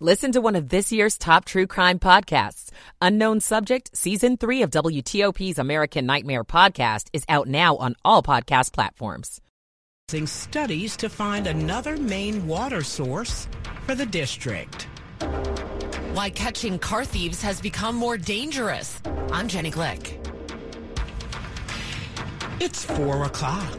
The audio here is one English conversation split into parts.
Listen to one of this year's top true crime podcasts. Unknown Subject, Season 3 of WTOP's American Nightmare podcast is out now on all podcast platforms. Studies to find another main water source for the district. Why catching car thieves has become more dangerous. I'm Jenny Glick. It's 4 o'clock.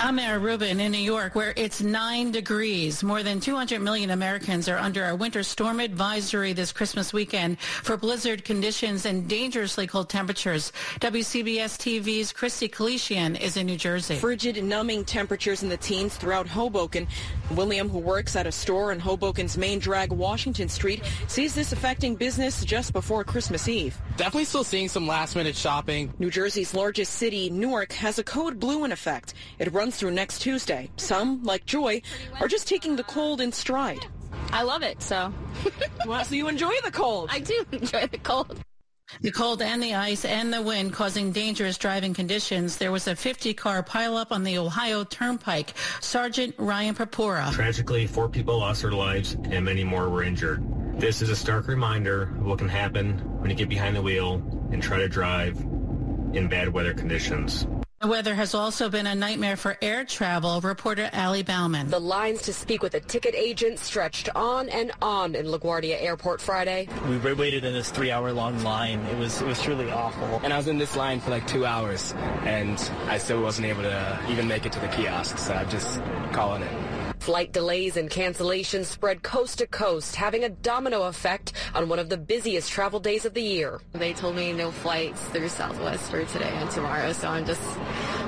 I'm Mara Rubin in New York, where it's nine degrees. More than 200 million Americans are under a winter storm advisory this Christmas weekend for blizzard conditions and dangerously cold temperatures. WCBS TV's Christy Kalishian is in New Jersey. Frigid, numbing temperatures in the teens throughout Hoboken. William, who works at a store in Hoboken's main drag, Washington Street, sees this affecting business just before Christmas Eve. Definitely still seeing some last minute shopping. New Jersey's largest city, Newark, has a code blue in effect. It runs through next Tuesday. Some, like Joy, are just taking the cold in stride. I love it, so. well, so you enjoy the cold. I do enjoy the cold. The cold and the ice and the wind causing dangerous driving conditions. There was a 50-car pileup on the Ohio Turnpike. Sergeant Ryan Papura. Tragically, four people lost their lives and many more were injured. This is a stark reminder of what can happen when you get behind the wheel and try to drive in bad weather conditions. The weather has also been a nightmare for air travel, reporter Allie Bauman. The lines to speak with a ticket agent stretched on and on in LaGuardia Airport Friday. We waited in this three-hour-long line. It was it was truly awful. And I was in this line for like two hours, and I still wasn't able to even make it to the kiosk, so I'm just calling it. Flight delays and cancellations spread coast to coast, having a domino effect on one of the busiest travel days of the year. They told me no flights through Southwest for today and tomorrow, so I'm just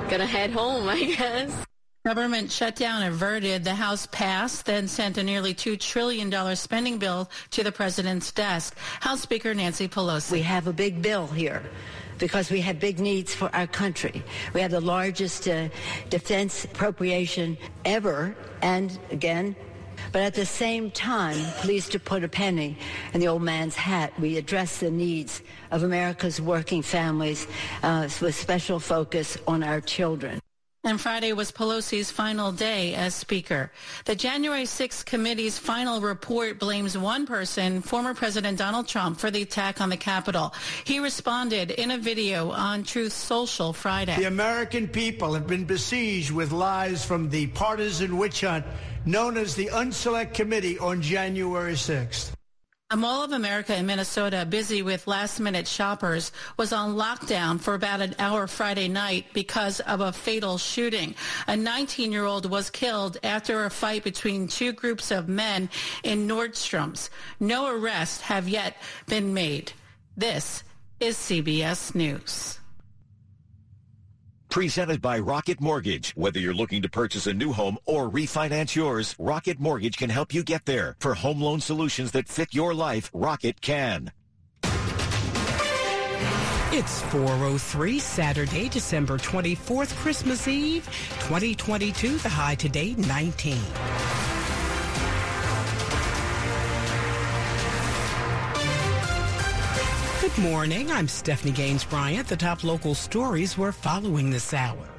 gonna head home, I guess. Government shutdown averted. The House passed, then sent a nearly $2 trillion spending bill to the president's desk. House Speaker Nancy Pelosi. We have a big bill here because we have big needs for our country. We have the largest uh, defense appropriation ever, and again, but at the same time, pleased to put a penny in the old man's hat. We address the needs of America's working families uh, with special focus on our children. And Friday was Pelosi's final day as Speaker. The January 6th committee's final report blames one person, former President Donald Trump, for the attack on the Capitol. He responded in a video on Truth Social Friday. The American people have been besieged with lies from the partisan witch hunt known as the Unselect Committee on January 6th. A Mall of America in Minnesota, busy with last-minute shoppers, was on lockdown for about an hour Friday night because of a fatal shooting. A 19-year-old was killed after a fight between two groups of men in Nordstrom's. No arrests have yet been made. This is CBS News. Presented by Rocket Mortgage. Whether you're looking to purchase a new home or refinance yours, Rocket Mortgage can help you get there. For home loan solutions that fit your life, Rocket can. It's 403 Saturday, December 24th, Christmas Eve, 2022. The high today, 19. Good morning. I'm Stephanie Gaines Bryant. The top local stories we're following this hour.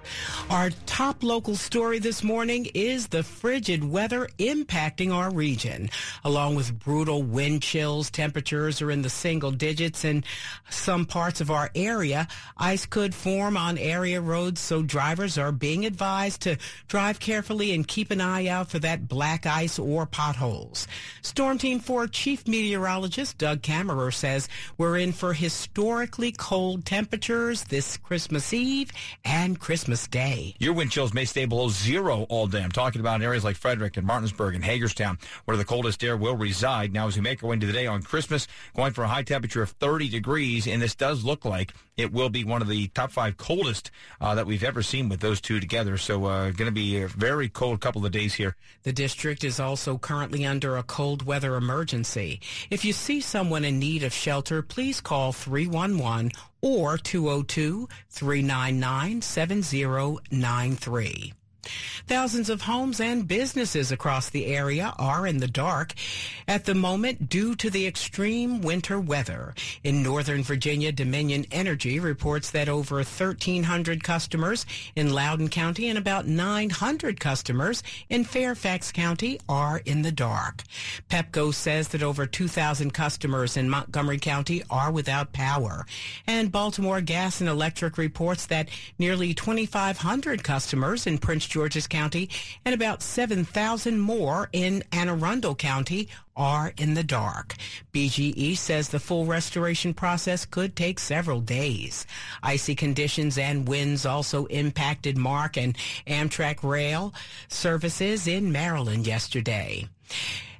Our top local story this morning is the frigid weather impacting our region. Along with brutal wind chills, temperatures are in the single digits in some parts of our area. Ice could form on area roads, so drivers are being advised to drive carefully and keep an eye out for that black ice or potholes. Storm Team 4 Chief Meteorologist Doug Kammerer says we're in for historically cold temperatures this Christmas Eve and Christmas Day. Your wind chills may stay below zero all day. I'm talking about areas like Frederick and Martinsburg and Hagerstown, where the coldest air will reside. Now, as we make our way into the day on Christmas, going for a high temperature of 30 degrees, and this does look like it will be one of the top five coldest uh, that we've ever seen with those two together. So, uh, going to be a very cold couple of days here. The district is also currently under a cold weather emergency. If you see someone in need of shelter, please call 311 or 202 399 7093. Thousands of homes and businesses across the area are in the dark at the moment due to the extreme winter weather. In Northern Virginia, Dominion Energy reports that over 1,300 customers in Loudoun County and about 900 customers in Fairfax County are in the dark. PEPCO says that over 2,000 customers in Montgomery County are without power. And Baltimore Gas and Electric reports that nearly 2,500 customers in Prince George's County and about 7,000 more in Anne Arundel County are in the dark. BGE says the full restoration process could take several days. Icy conditions and winds also impacted MARC and Amtrak rail services in Maryland yesterday.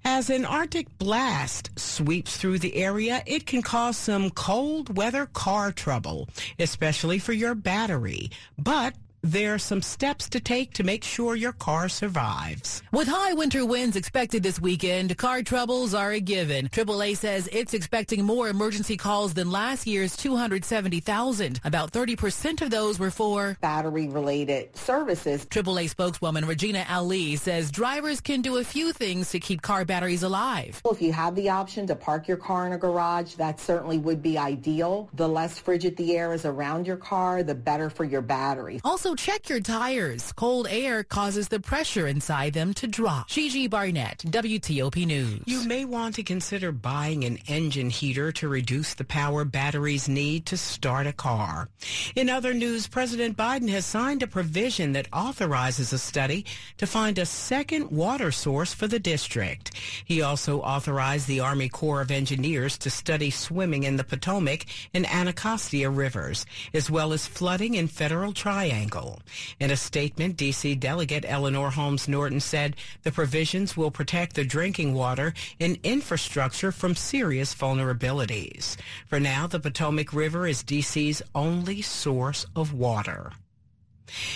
As an Arctic blast sweeps through the area, it can cause some cold weather car trouble, especially for your battery. But there are some steps to take to make sure your car survives. With high winter winds expected this weekend, car troubles are a given. AAA says it's expecting more emergency calls than last year's 270,000. About 30% of those were for battery-related services. AAA spokeswoman Regina Ali says drivers can do a few things to keep car batteries alive. Well, If you have the option to park your car in a garage, that certainly would be ideal. The less frigid the air is around your car, the better for your battery. Also, check your tires. Cold air causes the pressure inside them to drop. Gigi Barnett, WTOP News. You may want to consider buying an engine heater to reduce the power batteries need to start a car. In other news, President Biden has signed a provision that authorizes a study to find a second water source for the district. He also authorized the Army Corps of Engineers to study swimming in the Potomac and Anacostia rivers, as well as flooding in Federal Triangle. In a statement, D.C. Delegate Eleanor Holmes Norton said the provisions will protect the drinking water and infrastructure from serious vulnerabilities. For now, the Potomac River is D.C.'s only source of water.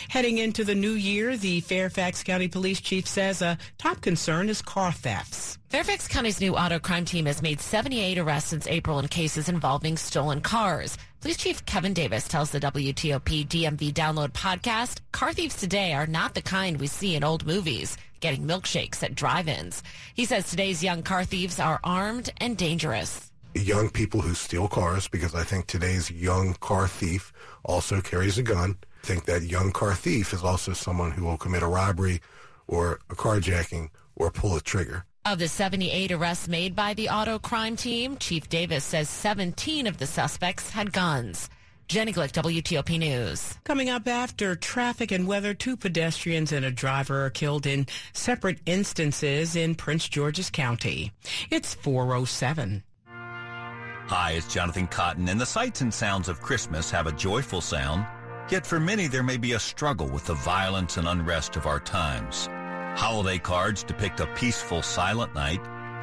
Heading into the new year, the Fairfax County Police Chief says a top concern is car thefts. Fairfax County's new auto crime team has made 78 arrests since April in cases involving stolen cars. Police Chief Kevin Davis tells the WTOP DMV Download podcast, car thieves today are not the kind we see in old movies, getting milkshakes at drive-ins. He says today's young car thieves are armed and dangerous. Young people who steal cars, because I think today's young car thief also carries a gun. Think that young car thief is also someone who will commit a robbery or a carjacking or pull a trigger. Of the 78 arrests made by the auto crime team, Chief Davis says 17 of the suspects had guns. Jenny Glick, WTOP News. Coming up after traffic and weather, two pedestrians and a driver are killed in separate instances in Prince George's County. It's 407. Hi, it's Jonathan Cotton, and the sights and sounds of Christmas have a joyful sound. Yet for many, there may be a struggle with the violence and unrest of our times. Holiday cards depict a peaceful, silent night,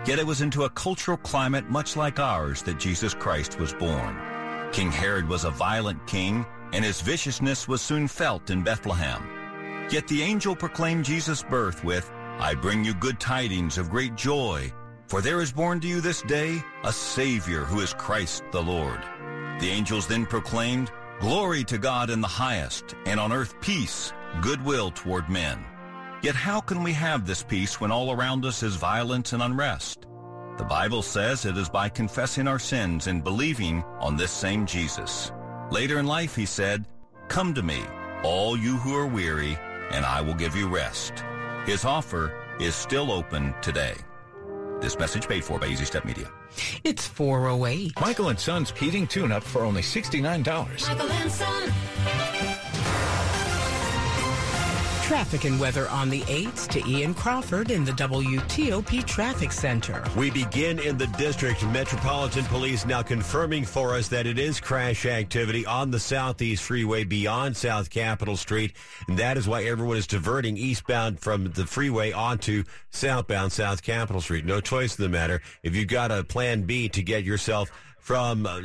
yet it was into a cultural climate much like ours that Jesus Christ was born. King Herod was a violent king, and his viciousness was soon felt in Bethlehem. Yet the angel proclaimed Jesus' birth with, I bring you good tidings of great joy, for there is born to you this day a Savior who is Christ the Lord. The angels then proclaimed, Glory to God in the highest, and on earth peace, goodwill toward men. Yet how can we have this peace when all around us is violence and unrest? The Bible says it is by confessing our sins and believing on this same Jesus. Later in life, he said, Come to me, all you who are weary, and I will give you rest. His offer is still open today. This message paid for by Easy Step Media. It's 408. Michael and Son's heating tune-up for only $69. Michael and Son. Traffic and weather on the 8s to Ian Crawford in the WTOP Traffic Center. We begin in the district. Metropolitan Police now confirming for us that it is crash activity on the Southeast Freeway beyond South Capitol Street. And that is why everyone is diverting eastbound from the freeway onto southbound South Capitol Street. No choice in the matter. If you've got a plan B to get yourself from uh,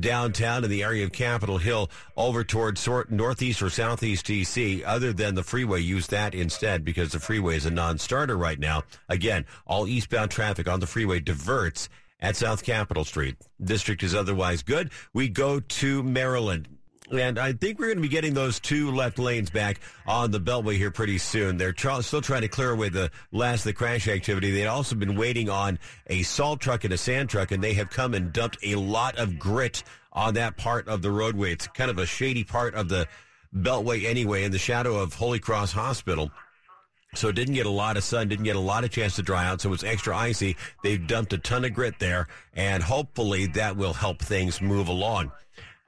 downtown in the area of Capitol Hill over towards northeast or southeast DC, other than the freeway, use that instead because the freeway is a non-starter right now. Again, all eastbound traffic on the freeway diverts at South Capitol Street. District is otherwise good. We go to Maryland. And I think we're going to be getting those two left lanes back on the Beltway here pretty soon. They're still trying to clear away the last of the crash activity. They'd also been waiting on a salt truck and a sand truck, and they have come and dumped a lot of grit on that part of the roadway. It's kind of a shady part of the Beltway anyway, in the shadow of Holy Cross Hospital. So it didn't get a lot of sun, didn't get a lot of chance to dry out, so it was extra icy. They've dumped a ton of grit there, and hopefully that will help things move along.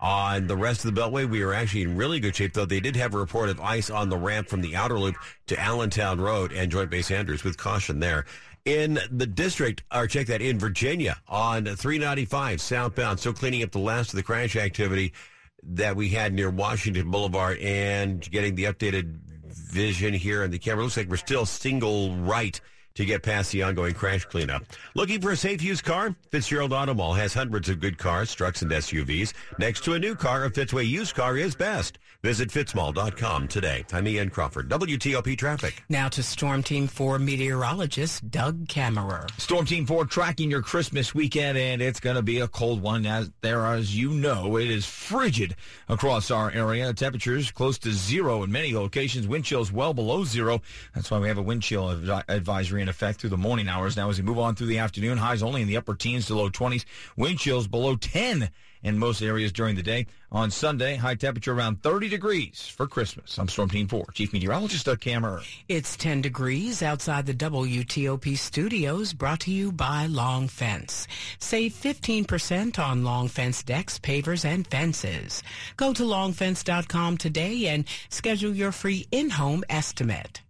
On the rest of the Beltway, we are actually in really good shape, though they did have a report of ice on the ramp from the outer loop to Allentown Road and Joint Base Andrews with caution there. In the district, or check that in Virginia on 395 southbound, still cleaning up the last of the crash activity that we had near Washington Boulevard and getting the updated vision here in the camera. Looks like we're still single right to get past the ongoing crash cleanup. Looking for a safe used car? Fitzgerald Auto Mall has hundreds of good cars, trucks, and SUVs. Next to a new car, a Fitzway used car is best. Visit fitzmall.com today. I'm Ian Crawford, WTOP Traffic. Now to Storm Team 4 meteorologist Doug Kammerer. Storm Team 4 tracking your Christmas weekend, and it's going to be a cold one. As there, as you know, it is frigid across our area. Temperatures close to zero in many locations. Wind chills well below zero. That's why we have a wind chill advisory in effect through the morning hours. Now, as we move on through the afternoon, highs only in the upper teens to low 20s. Wind chills below 10 in most areas during the day. On Sunday, high temperature around 30 degrees for Christmas. I'm Storm Team 4, Chief Meteorologist Doug Kammerer. It's 10 degrees outside the WTOP studios, brought to you by Long Fence. Save 15% on Long Fence decks, pavers, and fences. Go to longfence.com today and schedule your free in-home estimate.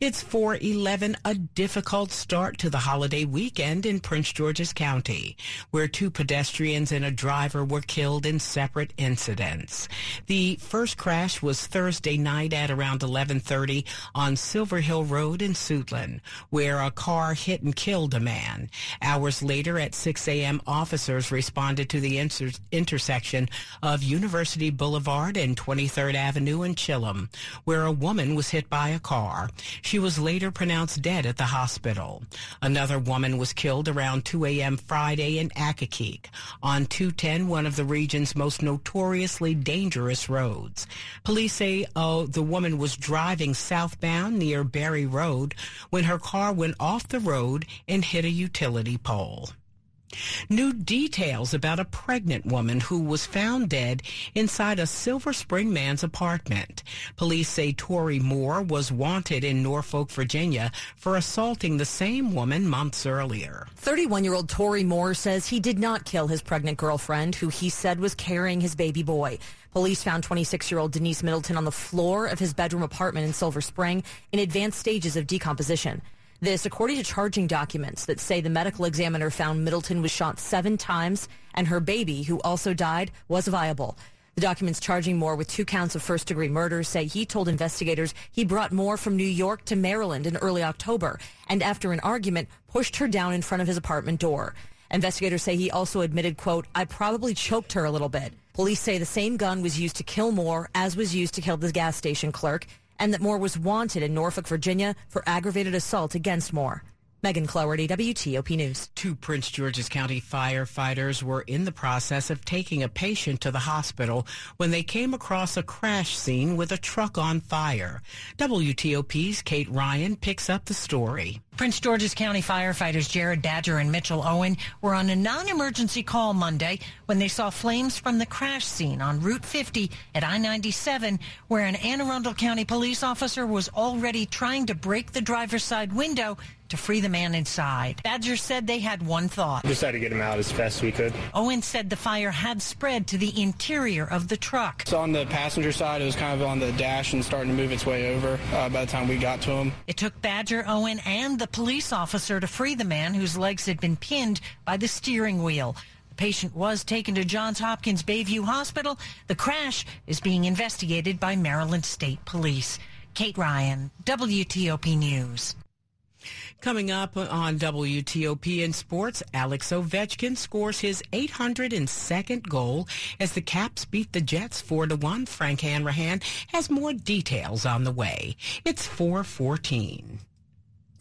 It's 411, a difficult start to the holiday weekend in Prince George's County, where two pedestrians and a driver were killed in separate incidents. The first crash was Thursday night at around 11:30 on Silver Hill Road in Suitland, where a car hit and killed a man. Hours later at 6 a.m., officers responded to the inter- intersection of University Boulevard and 23rd Avenue in Chillum, where a woman was hit by a car. She was later pronounced dead at the hospital. Another woman was killed around 2 a.m. Friday in Accokeek on 210, one of the region's most notoriously dangerous roads. Police say oh, the woman was driving southbound near Berry Road when her car went off the road and hit a utility pole. New details about a pregnant woman who was found dead inside a Silver Spring man's apartment. Police say Tori Moore was wanted in Norfolk, Virginia for assaulting the same woman months earlier. 31-year-old Tori Moore says he did not kill his pregnant girlfriend, who he said was carrying his baby boy. Police found 26-year-old Denise Middleton on the floor of his bedroom apartment in Silver Spring in advanced stages of decomposition. This, according to charging documents that say the medical examiner found Middleton was shot seven times and her baby, who also died, was viable. The documents charging Moore with two counts of first degree murder say he told investigators he brought Moore from New York to Maryland in early October and after an argument pushed her down in front of his apartment door. Investigators say he also admitted, quote, I probably choked her a little bit. Police say the same gun was used to kill Moore as was used to kill the gas station clerk and that Moore was wanted in Norfolk, Virginia for aggravated assault against Moore. Megan Cloherty, WTOP News. Two Prince George's County firefighters were in the process of taking a patient to the hospital when they came across a crash scene with a truck on fire. WTOP's Kate Ryan picks up the story. Prince George's County firefighters Jared Badger and Mitchell Owen were on a non-emergency call Monday when they saw flames from the crash scene on Route 50 at I-97 where an Anne Arundel County police officer was already trying to break the driver's side window to free the man inside. Badger said they had one thought. Just had to get him out as fast as we could. Owen said the fire had spread to the interior of the truck. So on the passenger side, it was kind of on the dash and starting to move its way over uh, by the time we got to him. It took Badger, Owen, and the police officer to free the man whose legs had been pinned by the steering wheel. The patient was taken to Johns Hopkins Bayview Hospital. The crash is being investigated by Maryland State Police. Kate Ryan, WTOP News. Coming up on WTOP in sports, Alex Ovechkin scores his 802nd goal as the Caps beat the Jets 4 to 1. Frank Hanrahan has more details on the way. It's 414.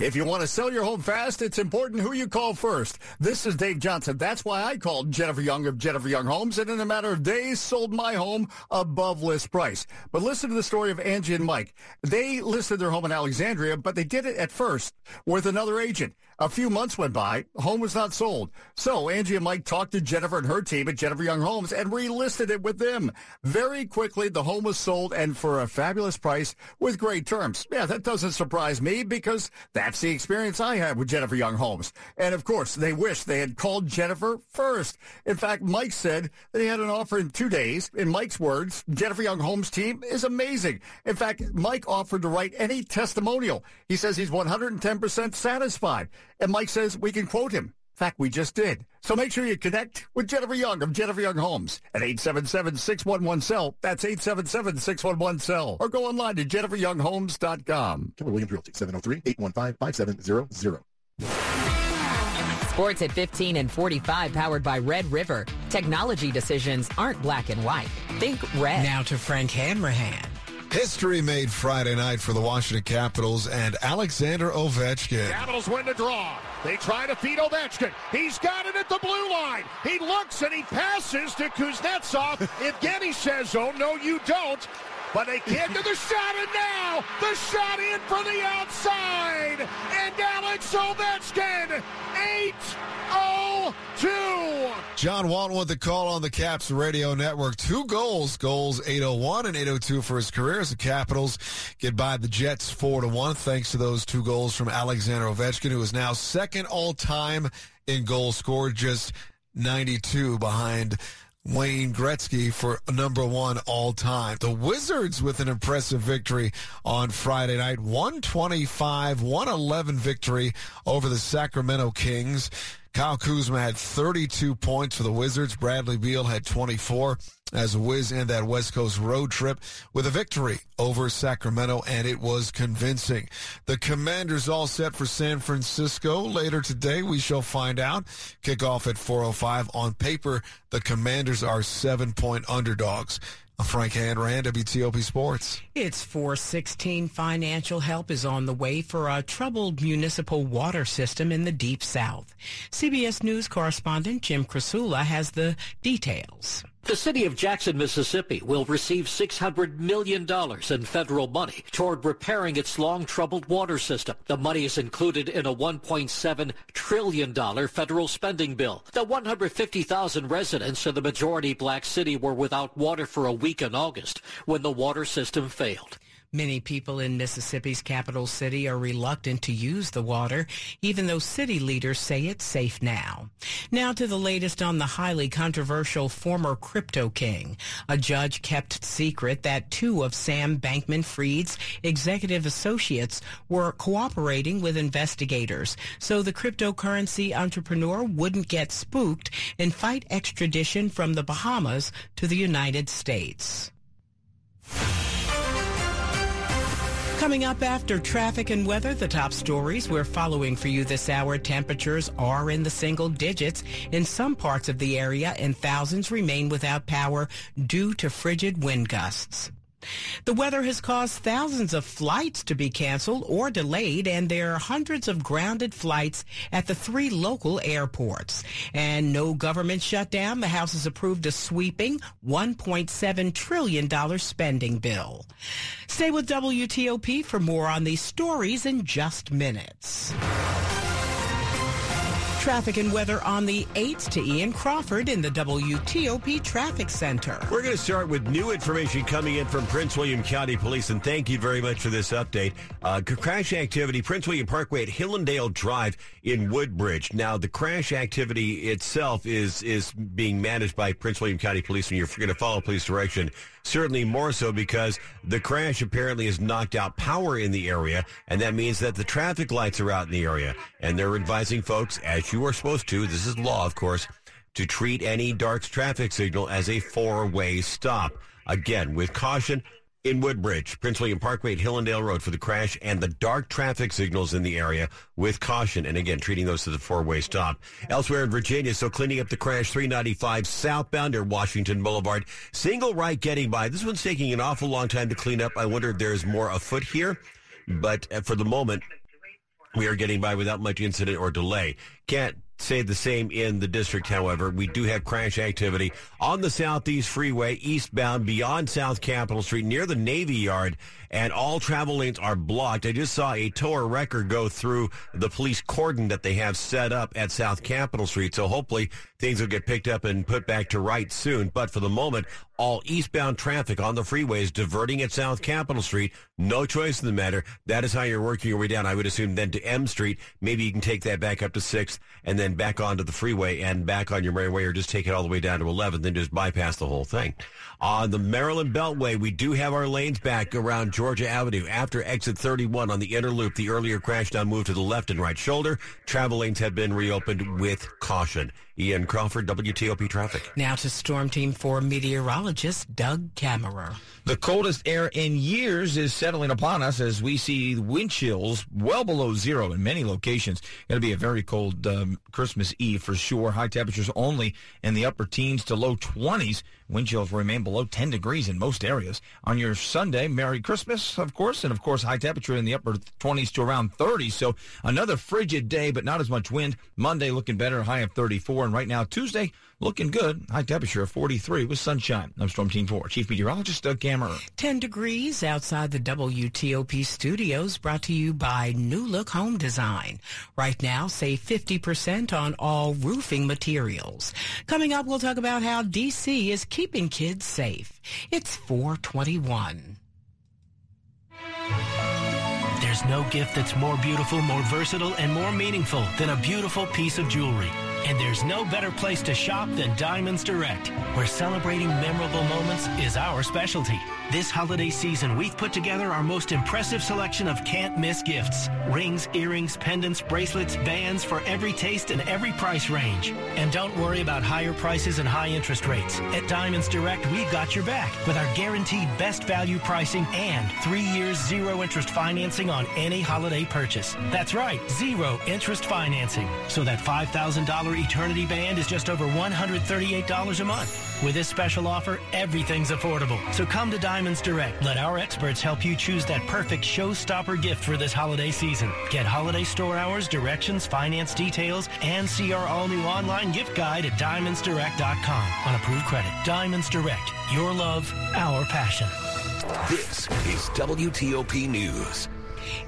If you want to sell your home fast, it's important who you call first. This is Dave Johnson. That's why I called Jennifer Young of Jennifer Young Homes, and in a matter of days, sold my home above list price. But listen to the story of Angie and Mike. They listed their home in Alexandria, but they did it at first with another agent. A few months went by, home was not sold. So Angie and Mike talked to Jennifer and her team at Jennifer Young Homes and relisted it with them. Very quickly, the home was sold and for a fabulous price with great terms. Yeah, that doesn't surprise me because that's the experience I had with Jennifer Young Homes. And of course, they wish they had called Jennifer first. In fact, Mike said that he had an offer in two days. In Mike's words, Jennifer Young Homes team is amazing. In fact, Mike offered to write any testimonial. He says he's 110% satisfied. And Mike says we can quote him. In fact, we just did. So make sure you connect with Jennifer Young of Jennifer Young Homes at 877-611-SELL. That's 877-611-SELL. Or go online to jenniferyounghomes.com. Keller Williams Realty, 703-815-5700. Sports at 15 and 45 powered by Red River. Technology decisions aren't black and white. Think red. Now to Frank Hanrahan. History made Friday night for the Washington Capitals and Alexander Ovechkin. Capitals win the draw. They try to feed Ovechkin. He's got it at the blue line. He looks and he passes to Kuznetsov. Evgeny says, oh, no, you don't. But they can't do the shot, and now the shot in from the outside. And Alex Ovechkin, 8-0-2. John Walton with the call on the Caps radio network. Two goals, goals 801 and 802 for his career as the Capitals get by the Jets 4 to 1 thanks to those two goals from Alexander Ovechkin, who is now second all time in goals scored, just 92 behind Wayne Gretzky for number one all time. The Wizards with an impressive victory on Friday night. 125, 111 victory over the Sacramento Kings. Kyle Kuzma had 32 points for the Wizards. Bradley Beal had 24 as Wiz end that West Coast road trip with a victory over Sacramento, and it was convincing. The Commanders all set for San Francisco later today. We shall find out. Kickoff at 4:05 on paper. The Commanders are seven-point underdogs. Frank Hanrahan, WTOP Sports. It's 416. Financial help is on the way for a troubled municipal water system in the Deep South. CBS News correspondent Jim Krasula has the details. The city of Jackson, Mississippi will receive $600 million in federal money toward repairing its long-troubled water system. The money is included in a $1.7 trillion federal spending bill. The 150,000 residents of the majority black city were without water for a week in August when the water system failed. Many people in Mississippi's capital city are reluctant to use the water, even though city leaders say it's safe now. Now to the latest on the highly controversial former crypto king. A judge kept secret that two of Sam Bankman-Fried's executive associates were cooperating with investigators, so the cryptocurrency entrepreneur wouldn't get spooked and fight extradition from the Bahamas to the United States. Coming up after traffic and weather, the top stories we're following for you this hour. Temperatures are in the single digits in some parts of the area, and thousands remain without power due to frigid wind gusts. The weather has caused thousands of flights to be canceled or delayed, and there are hundreds of grounded flights at the three local airports. And no government shutdown. The House has approved a sweeping $1.7 trillion spending bill. Stay with WTOP for more on these stories in just minutes. Traffic and weather on the 8th to Ian Crawford in the WTOP Traffic Center. We're going to start with new information coming in from Prince William County Police, and thank you very much for this update. Uh, crash activity, Prince William Parkway at Hillendale Drive in Woodbridge. Now, the crash activity itself is is being managed by Prince William County Police, and you're going to follow police direction. Certainly more so because the crash apparently has knocked out power in the area, and that means that the traffic lights are out in the area. And they're advising folks, as you are supposed to, this is law, of course, to treat any dark traffic signal as a four-way stop. Again, with caution, in Woodbridge, Prince William Parkway at Hillendale Road for the crash and the dark traffic signals in the area with caution. And again, treating those as a four-way stop. Elsewhere in Virginia, so cleaning up the crash 395 southbound near Washington Boulevard. Single right getting by. This one's taking an awful long time to clean up. I wonder if there's more afoot here. But uh, for the moment, we are getting by without much incident or delay. Can't say the same in the district, however. We do have crash activity on the Southeast Freeway, eastbound beyond South Capitol Street near the Navy Yard, and all travel lanes are blocked. I just saw a tower wrecker go through the police cordon that they have set up at South Capitol Street, so hopefully things will get picked up and put back to right soon. But for the moment, all eastbound traffic on the freeways diverting at South Capitol Street. No choice in the matter. That is how you're working your way down. I would assume then to M Street. Maybe you can take that back up to 6th and then back onto the freeway and back on your merry way or just take it all the way down to 11th and just bypass the whole thing. On the Maryland Beltway, we do have our lanes back around Georgia Avenue. After exit 31 on the inner loop, the earlier crash now moved to the left and right shoulder. Travel lanes have been reopened with caution. Ian Crawford, WTOP Traffic. Now to Storm Team 4 meteorologist Doug Kammerer. The coldest air in years is settling upon us as we see wind chills well below zero in many locations. Going to be a very cold um, Christmas Eve for sure. High temperatures only in the upper teens to low 20s. Wind chills remain below 10 degrees in most areas. On your Sunday, Merry Christmas, of course, and of course, high temperature in the upper 20s to around 30. So another frigid day, but not as much wind. Monday looking better, high of 34. And right now, Tuesday, looking good. High temperature of 43 with sunshine. I'm Storm Team 4, Chief Meteorologist Doug Kammerer. 10 degrees outside the WTOP studios brought to you by New Look Home Design. Right now, save 50% on all roofing materials. Coming up, we'll talk about how DC is keeping kids safe. It's 421. There's no gift that's more beautiful, more versatile, and more meaningful than a beautiful piece of jewelry. And there's no better place to shop than Diamonds Direct, where celebrating memorable moments is our specialty. This holiday season, we've put together our most impressive selection of can't miss gifts. Rings, earrings, pendants, bracelets, bands for every taste and every price range. And don't worry about higher prices and high interest rates. At Diamonds Direct, we've got your back with our guaranteed best value pricing and three years zero interest financing on any holiday purchase. That's right, zero interest financing. So that $5,000 Eternity Band is just over $138 a month. With this special offer, everything's affordable. So come to Diamonds Direct. Let our experts help you choose that perfect showstopper gift for this holiday season. Get holiday store hours, directions, finance details, and see our all-new online gift guide at diamondsdirect.com on approved credit. Diamonds Direct. Your love, our passion. This is WTOP News.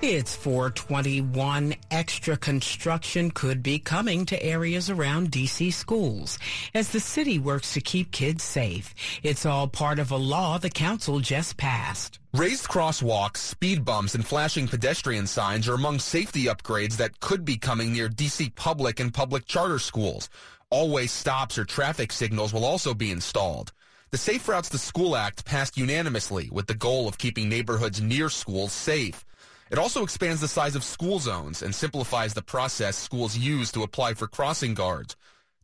It's 421. Extra construction could be coming to areas around D.C. schools as the city works to keep kids safe. It's all part of a law the council just passed. Raised crosswalks, speed bumps, and flashing pedestrian signs are among safety upgrades that could be coming near D.C. public and public charter schools. Always stops or traffic signals will also be installed. The Safe Routes to School Act passed unanimously with the goal of keeping neighborhoods near schools safe. It also expands the size of school zones and simplifies the process schools use to apply for crossing guards.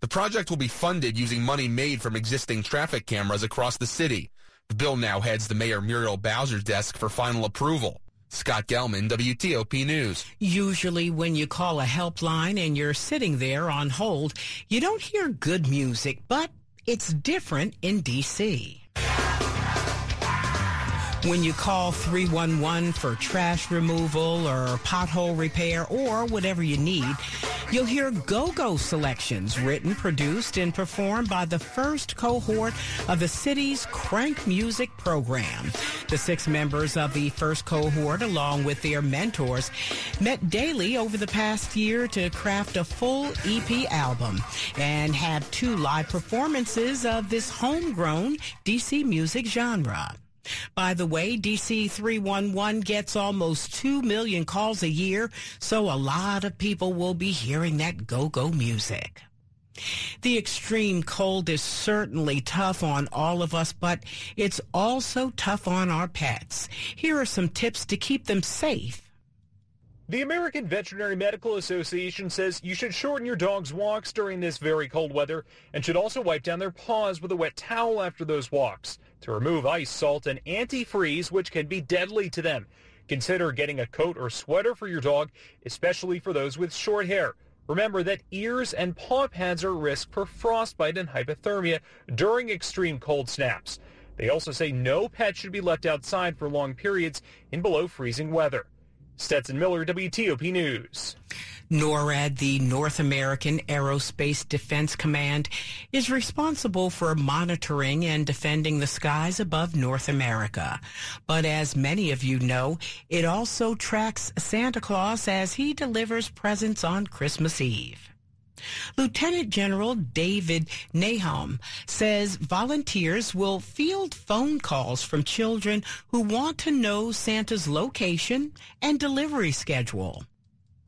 The project will be funded using money made from existing traffic cameras across the city. The bill now heads to Mayor Muriel Bowser's desk for final approval. Scott Gelman, WTOP News. Usually when you call a helpline and you're sitting there on hold, you don't hear good music, but it's different in D.C. When you call 311 for trash removal or pothole repair or whatever you need, you'll hear go-go selections written, produced, and performed by the first cohort of the city's Crank Music program. The six members of the first cohort, along with their mentors, met daily over the past year to craft a full EP album and have two live performances of this homegrown DC music genre. By the way, DC 311 gets almost 2 million calls a year, so a lot of people will be hearing that go-go music. The extreme cold is certainly tough on all of us, but it's also tough on our pets. Here are some tips to keep them safe. The American Veterinary Medical Association says you should shorten your dog's walks during this very cold weather and should also wipe down their paws with a wet towel after those walks to remove ice, salt, and antifreeze, which can be deadly to them. Consider getting a coat or sweater for your dog, especially for those with short hair. Remember that ears and paw pads are risk for frostbite and hypothermia during extreme cold snaps. They also say no pet should be left outside for long periods in below freezing weather. Stetson Miller, WTOP News. NORAD, the North American Aerospace Defense Command, is responsible for monitoring and defending the skies above North America. But as many of you know, it also tracks Santa Claus as he delivers presents on Christmas Eve. Lieutenant General David Nahom says volunteers will field phone calls from children who want to know Santa's location and delivery schedule.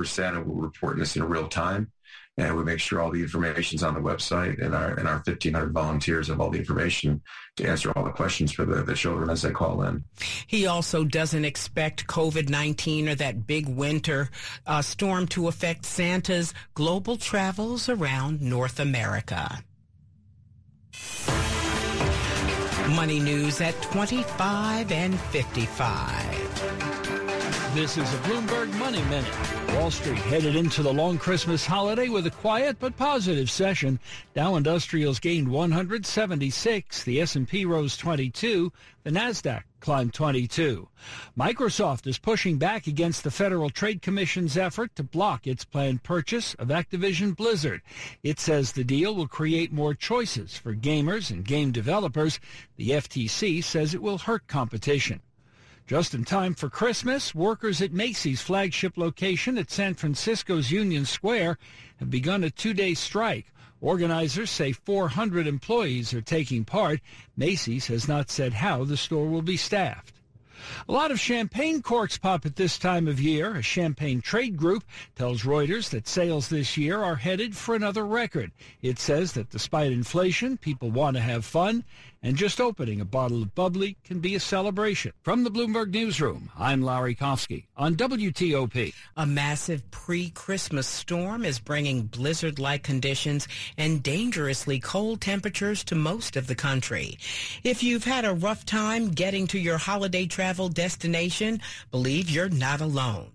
Santa will report this in real time and we make sure all the information is on the website and our and our 1500 volunteers have all the information to answer all the questions for the, the children as they call in. He also doesn't expect covid-19 or that big winter uh, storm to affect santa's global travels around north america. Money news at 25 and 55 this is a Bloomberg Money Minute. Wall Street headed into the long Christmas holiday with a quiet but positive session. Dow Industrials gained 176, the S&P rose 22, the Nasdaq climbed 22. Microsoft is pushing back against the Federal Trade Commission's effort to block its planned purchase of Activision Blizzard. It says the deal will create more choices for gamers and game developers. The FTC says it will hurt competition. Just in time for Christmas, workers at Macy's flagship location at San Francisco's Union Square have begun a two-day strike. Organizers say 400 employees are taking part. Macy's has not said how the store will be staffed. A lot of champagne corks pop at this time of year. A champagne trade group tells Reuters that sales this year are headed for another record. It says that despite inflation, people want to have fun, and just opening a bottle of bubbly can be a celebration. From the Bloomberg Newsroom, I'm Larry Kofsky on WTOP. A massive pre-Christmas storm is bringing blizzard-like conditions and dangerously cold temperatures to most of the country. If you've had a rough time getting to your holiday travel destination, believe you're not alone.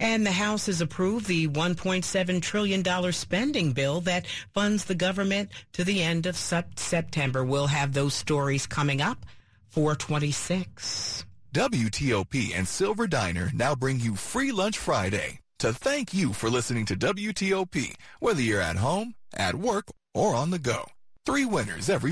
And the House has approved the $1.7 trillion spending bill that funds the government to the end of September. We'll have those stories coming up. 426. WTOP and Silver Diner now bring you Free Lunch Friday to thank you for listening to WTOP, whether you're at home, at work, or on the go. Three winners every